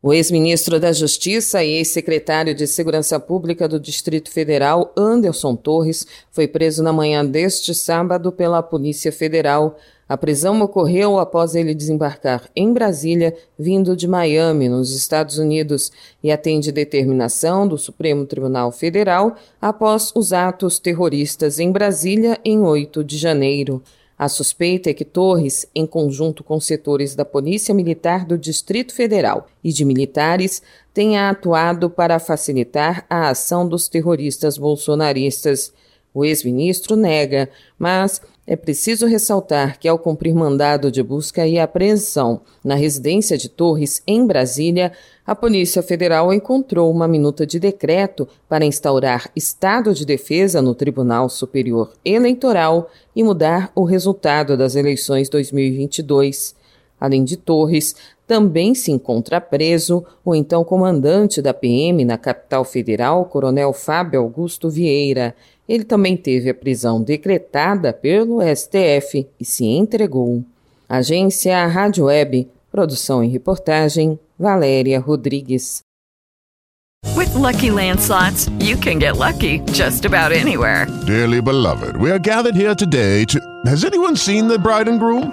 O ex-ministro da Justiça e ex-secretário de Segurança Pública do Distrito Federal, Anderson Torres, foi preso na manhã deste sábado pela Polícia Federal. A prisão ocorreu após ele desembarcar em Brasília, vindo de Miami, nos Estados Unidos, e atende determinação do Supremo Tribunal Federal após os atos terroristas em Brasília em 8 de janeiro. A suspeita é que Torres, em conjunto com setores da Polícia Militar do Distrito Federal e de militares, tenha atuado para facilitar a ação dos terroristas bolsonaristas. O ex-ministro nega, mas é preciso ressaltar que, ao cumprir mandado de busca e apreensão na residência de Torres, em Brasília, a Polícia Federal encontrou uma minuta de decreto para instaurar estado de defesa no Tribunal Superior Eleitoral e mudar o resultado das eleições 2022. Além de Torres, também se encontra preso o então comandante da PM na capital federal, Coronel Fábio Augusto Vieira. Ele também teve a prisão decretada pelo STF e se entregou. Agência Rádio Web, produção e reportagem, Valéria Rodrigues. With lucky landslots, you can get lucky just about anywhere. Dearly beloved, we are gathered here today to. Has anyone seen the bride and groom?